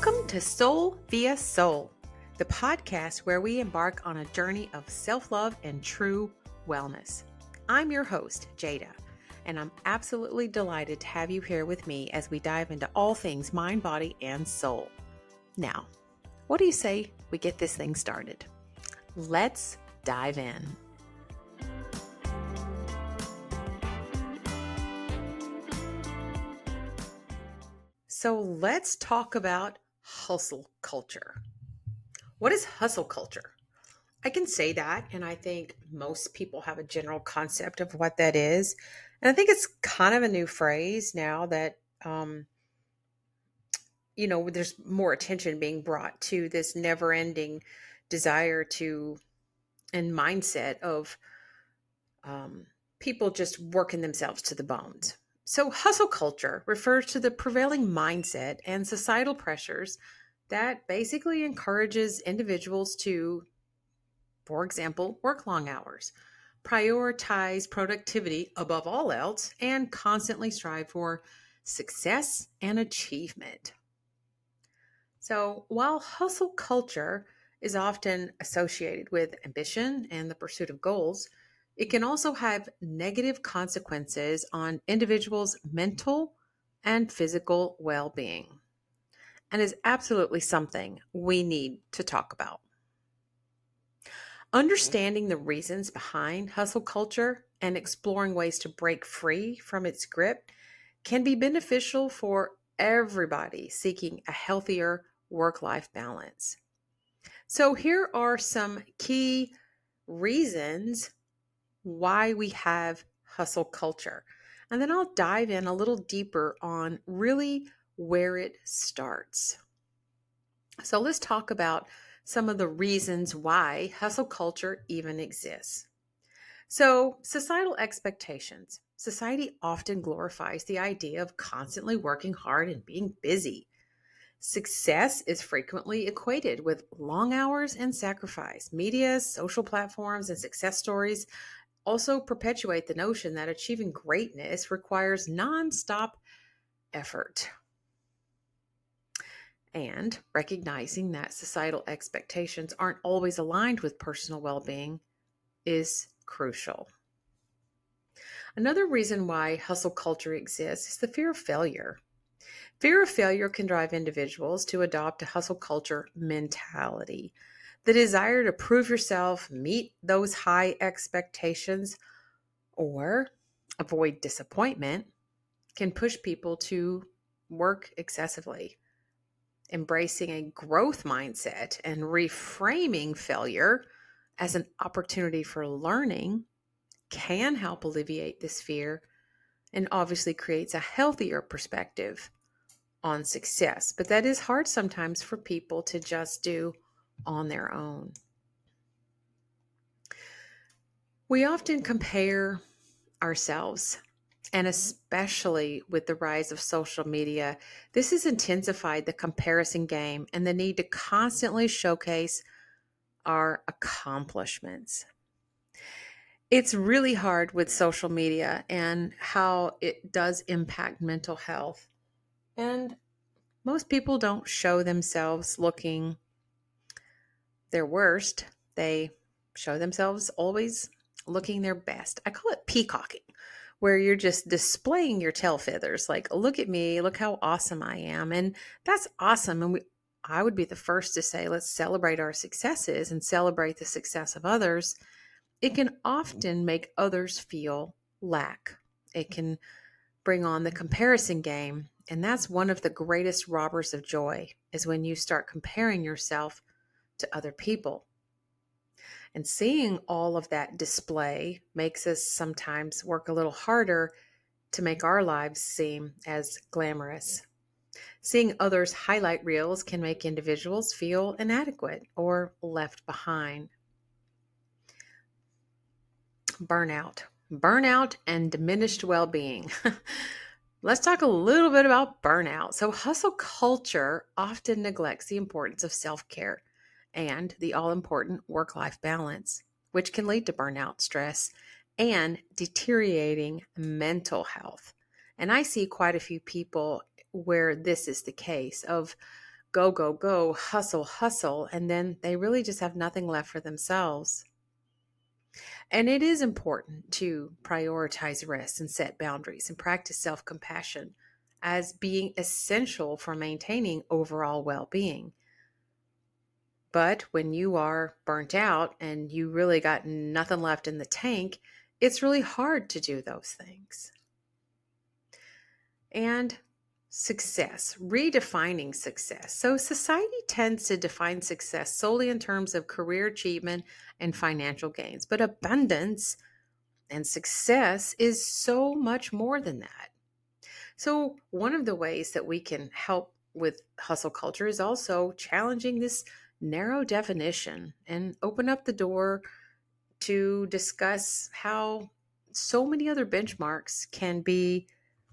Welcome to Soul Via Sole, the podcast where we embark on a journey of self love and true wellness. I'm your host, Jada, and I'm absolutely delighted to have you here with me as we dive into all things mind, body, and soul. Now, what do you say we get this thing started? Let's dive in. So let's talk about hustle culture. What is hustle culture? I can say that, and I think most people have a general concept of what that is. And I think it's kind of a new phrase now that, um, you know, there's more attention being brought to this never ending desire to and mindset of um, people just working themselves to the bones. So, hustle culture refers to the prevailing mindset and societal pressures that basically encourages individuals to, for example, work long hours, prioritize productivity above all else, and constantly strive for success and achievement. So, while hustle culture is often associated with ambition and the pursuit of goals, it can also have negative consequences on individuals' mental and physical well being, and is absolutely something we need to talk about. Understanding the reasons behind hustle culture and exploring ways to break free from its grip can be beneficial for everybody seeking a healthier work life balance. So, here are some key reasons why we have hustle culture. And then I'll dive in a little deeper on really where it starts. So let's talk about some of the reasons why hustle culture even exists. So, societal expectations. Society often glorifies the idea of constantly working hard and being busy. Success is frequently equated with long hours and sacrifice. Media, social platforms, and success stories also perpetuate the notion that achieving greatness requires nonstop effort. And recognizing that societal expectations aren't always aligned with personal well being is crucial. Another reason why hustle culture exists is the fear of failure. Fear of failure can drive individuals to adopt a hustle culture mentality the desire to prove yourself, meet those high expectations, or avoid disappointment can push people to work excessively. Embracing a growth mindset and reframing failure as an opportunity for learning can help alleviate this fear and obviously creates a healthier perspective on success. But that is hard sometimes for people to just do on their own. We often compare ourselves, and mm-hmm. especially with the rise of social media, this has intensified the comparison game and the need to constantly showcase our accomplishments. It's really hard with social media and how it does impact mental health. And most people don't show themselves looking their worst, they show themselves always looking their best. I call it peacocking, where you're just displaying your tail feathers like, look at me, look how awesome I am. And that's awesome. And we, I would be the first to say, let's celebrate our successes and celebrate the success of others. It can often make others feel lack. It can bring on the comparison game. And that's one of the greatest robbers of joy is when you start comparing yourself to other people. And seeing all of that display makes us sometimes work a little harder to make our lives seem as glamorous. Seeing others' highlight reels can make individuals feel inadequate or left behind. Burnout. Burnout and diminished well being. Let's talk a little bit about burnout. So, hustle culture often neglects the importance of self care and the all important work life balance, which can lead to burnout, stress, and deteriorating mental health. And I see quite a few people where this is the case of go, go, go, hustle, hustle, and then they really just have nothing left for themselves. And it is important to prioritize rest and set boundaries and practice self compassion as being essential for maintaining overall well being. But when you are burnt out and you really got nothing left in the tank, it's really hard to do those things. And success, redefining success. So, society tends to define success solely in terms of career achievement and financial gains, but abundance and success is so much more than that. So, one of the ways that we can help with hustle culture is also challenging this narrow definition and open up the door to discuss how so many other benchmarks can be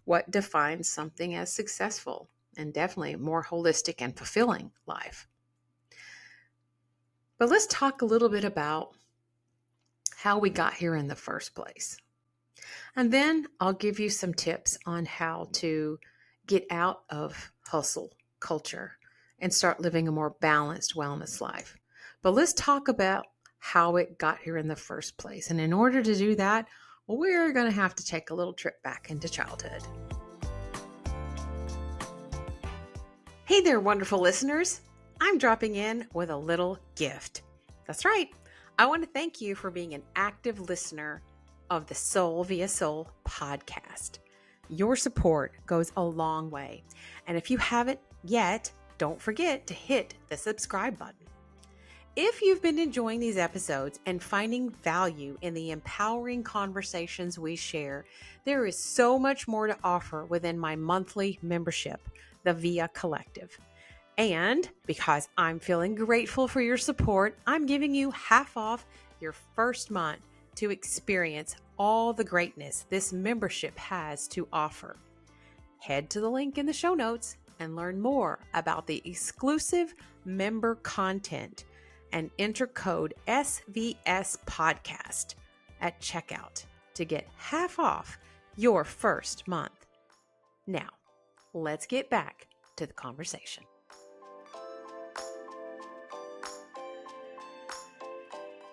what defines something as successful and definitely more holistic and fulfilling life. But let's talk a little bit about how we got here in the first place. And then I'll give you some tips on how to get out of hustle culture and start living a more balanced wellness life. But let's talk about how it got here in the first place. And in order to do that, we're going to have to take a little trip back into childhood. Hey there, wonderful listeners. I'm dropping in with a little gift. That's right. I want to thank you for being an active listener of the Soul via Sole podcast. Your support goes a long way. And if you haven't yet, don't forget to hit the subscribe button. If you've been enjoying these episodes and finding value in the empowering conversations we share, there is so much more to offer within my monthly membership, the VIA Collective. And because I'm feeling grateful for your support, I'm giving you half off your first month to experience all the greatness this membership has to offer. Head to the link in the show notes and learn more about the exclusive member content and enter code SVS Podcast at checkout to get half off your first month. Now, let's get back to the conversation.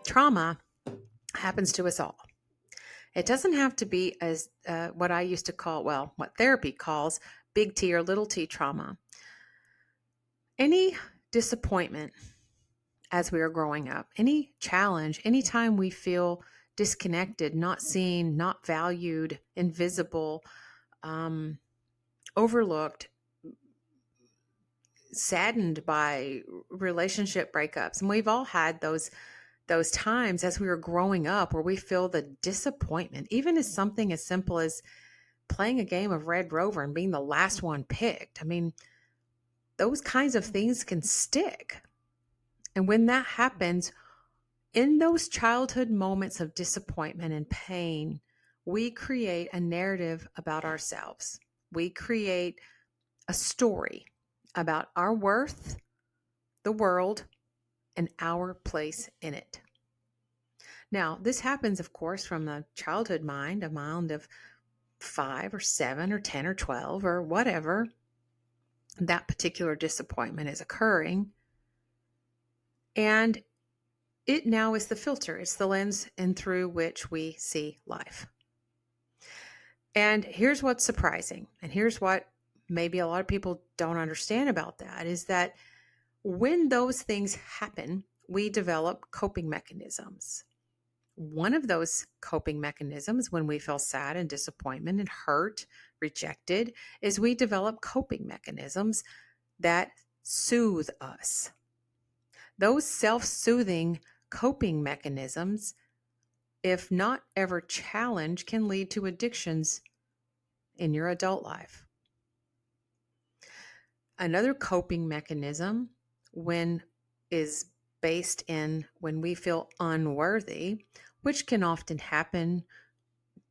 Trauma happens to us all. It doesn't have to be as uh, what I used to call, well, what therapy calls big T or little t trauma. Any disappointment as we are growing up, any challenge, anytime we feel disconnected, not seen, not valued, invisible, um, overlooked, saddened by relationship breakups, and we've all had those those times as we were growing up where we feel the disappointment, even as something as simple as playing a game of Red Rover and being the last one picked. I mean, those kinds of things can stick. And when that happens, in those childhood moments of disappointment and pain, we create a narrative about ourselves. We create a story about our worth, the world, and our place in it. Now, this happens, of course, from the childhood mind, a mind of five or seven or 10 or 12 or whatever that particular disappointment is occurring. And it now is the filter, it's the lens and through which we see life. And here's what's surprising, and here's what maybe a lot of people don't understand about that is that when those things happen, we develop coping mechanisms. One of those coping mechanisms when we feel sad and disappointment and hurt, rejected, is we develop coping mechanisms that soothe us. Those self soothing coping mechanisms, if not ever challenged, can lead to addictions in your adult life. Another coping mechanism when is based in when we feel unworthy, which can often happen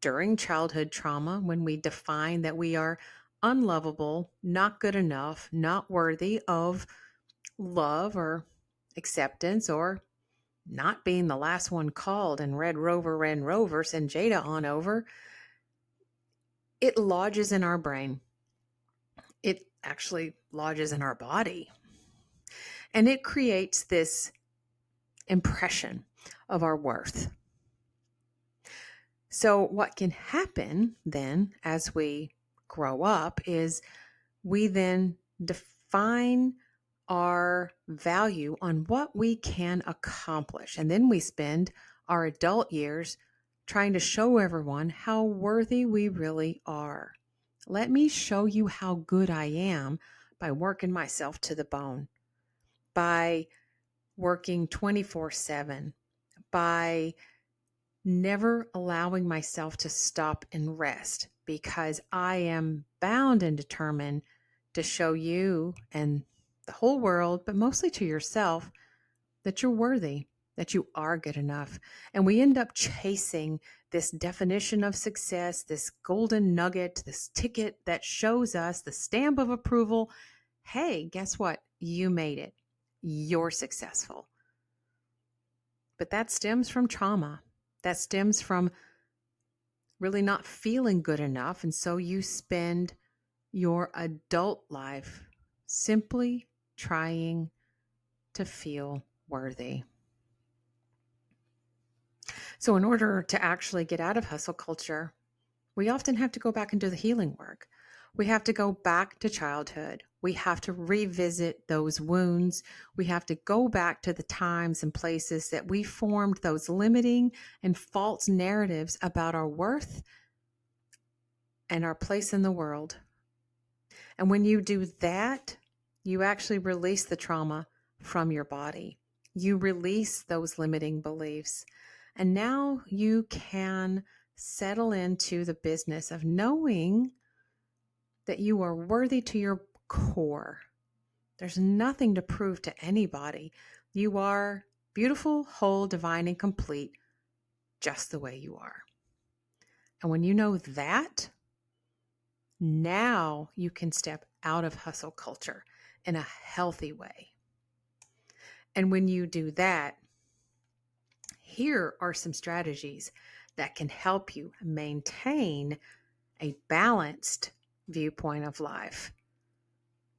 during childhood trauma when we define that we are unlovable, not good enough, not worthy of love or acceptance, or not being the last one called and Red Rover, Red Rover, send Jada on over. It lodges in our brain. It actually lodges in our body And it creates this impression of our worth. So, what can happen then as we grow up is we then define our value on what we can accomplish. And then we spend our adult years trying to show everyone how worthy we really are. Let me show you how good I am by working myself to the bone, by working 24 7, by never allowing myself to stop and rest because I am bound and determined to show you and the whole world, but mostly to yourself, that you're worthy, that you are good enough. And we end up chasing this definition of success, this golden nugget, this ticket that shows us the stamp of approval. Hey, guess what? You made it. You're successful. But that stems from trauma. That stems from really not feeling good enough. And so you spend your adult life simply trying to feel worthy. So, in order to actually get out of hustle culture, we often have to go back and do the healing work. We have to go back to childhood. We have to revisit those wounds. We have to go back to the times and places that we formed those limiting and false narratives about our worth and our place in the world. And when you do that, you actually release the trauma from your body. You release those limiting beliefs. And now you can settle into the business of knowing that you are worthy to your core. There's nothing to prove to anybody. You are beautiful, whole, divine, and complete just the way you are. And when you know that, now you can step out of hustle culture in a healthy way. And when you do that, here are some strategies that can help you maintain a balanced viewpoint of life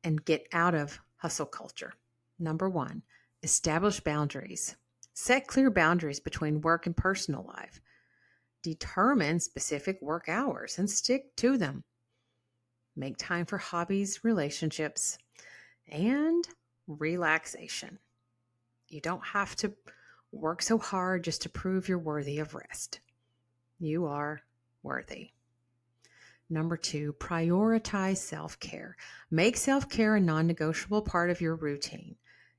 and get out of hustle culture. Number one, establish boundaries. Set clear boundaries between work and personal life. Determine specific work hours and stick to them. Make time for hobbies, relationships, and relaxation. You don't have to work so hard just to prove you're worthy of rest. You are worthy. Number two, prioritize self care. Make self care a non negotiable part of your routine.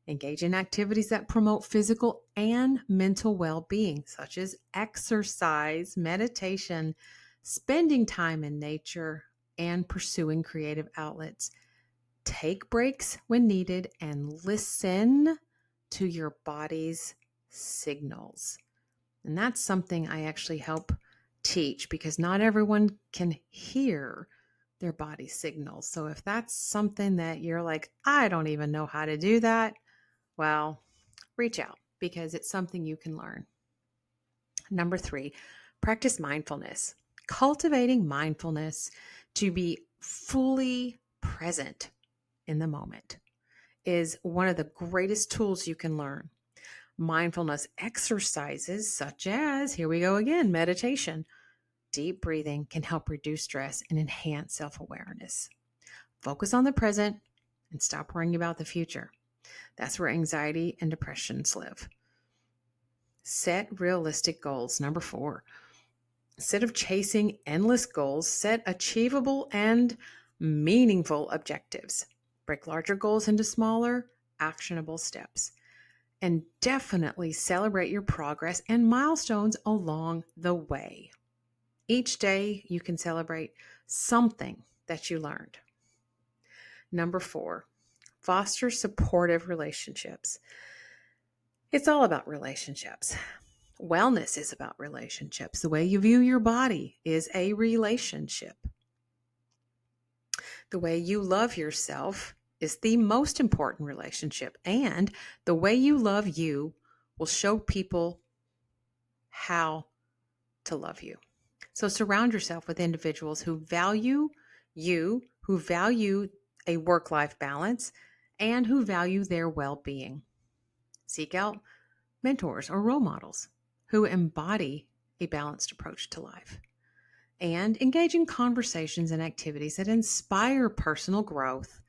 Engage in activities that promote physical and mental well being, such as exercise, meditation, spending time in nature, and pursuing creative outlets. Take breaks when needed and listen to your body's signals. And that's something I actually help teach because not everyone can hear their body signals. So if that's something that you're like, I don't even know how to do that, well, reach out because it's something you can learn. Number three, practice mindfulness. Cultivating mindfulness to be fully present in the moment is one of the greatest tools you can learn. Mindfulness exercises, such as, here we go again, meditation, deep breathing, can help reduce stress and enhance self awareness. Focus on the present and stop worrying about the future. That's where anxiety and depressions live. Set realistic goals. Number four, instead of chasing endless goals, set achievable and meaningful objectives. Break larger goals into smaller, actionable steps. And definitely celebrate your progress and milestones along the way. Each day, you can celebrate something that you learned. Number four, foster supportive relationships. It's all about relationships. Wellness is about relationships. The way you view your body is a relationship. The way you love yourself is the most important relationship. And the way you love you will show people how to love you. So surround yourself with individuals who value you, who value a work life balance, and who value their well being. Seek out mentors or role models who embody a balanced approach to life. And engage in conversations and activities that inspire personal growth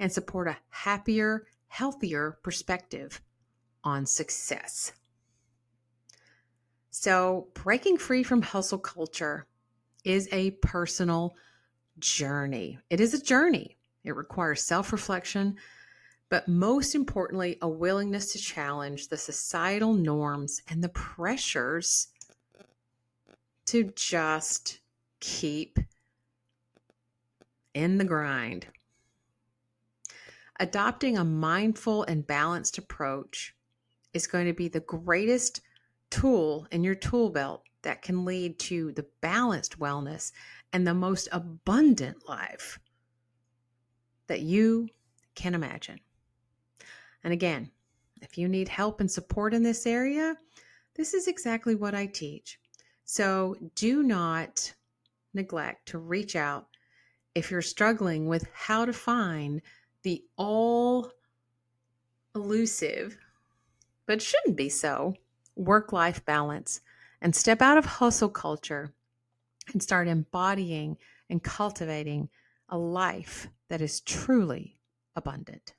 and support a happier, healthier perspective on success. So, breaking free from hustle culture is a personal journey. It is a journey. It requires self reflection, but most importantly, a willingness to challenge the societal norms and the pressures to just keep in the grind. Adopting a mindful and balanced approach is going to be the greatest tool in your tool belt that can lead to the balanced wellness and the most abundant life that you can imagine. And again, if you need help and support in this area, this is exactly what I teach. So do not neglect to reach out if you're struggling with how to find the all elusive, but shouldn't be so, work life balance and step out of hustle culture and start embodying and cultivating a life that is truly abundant.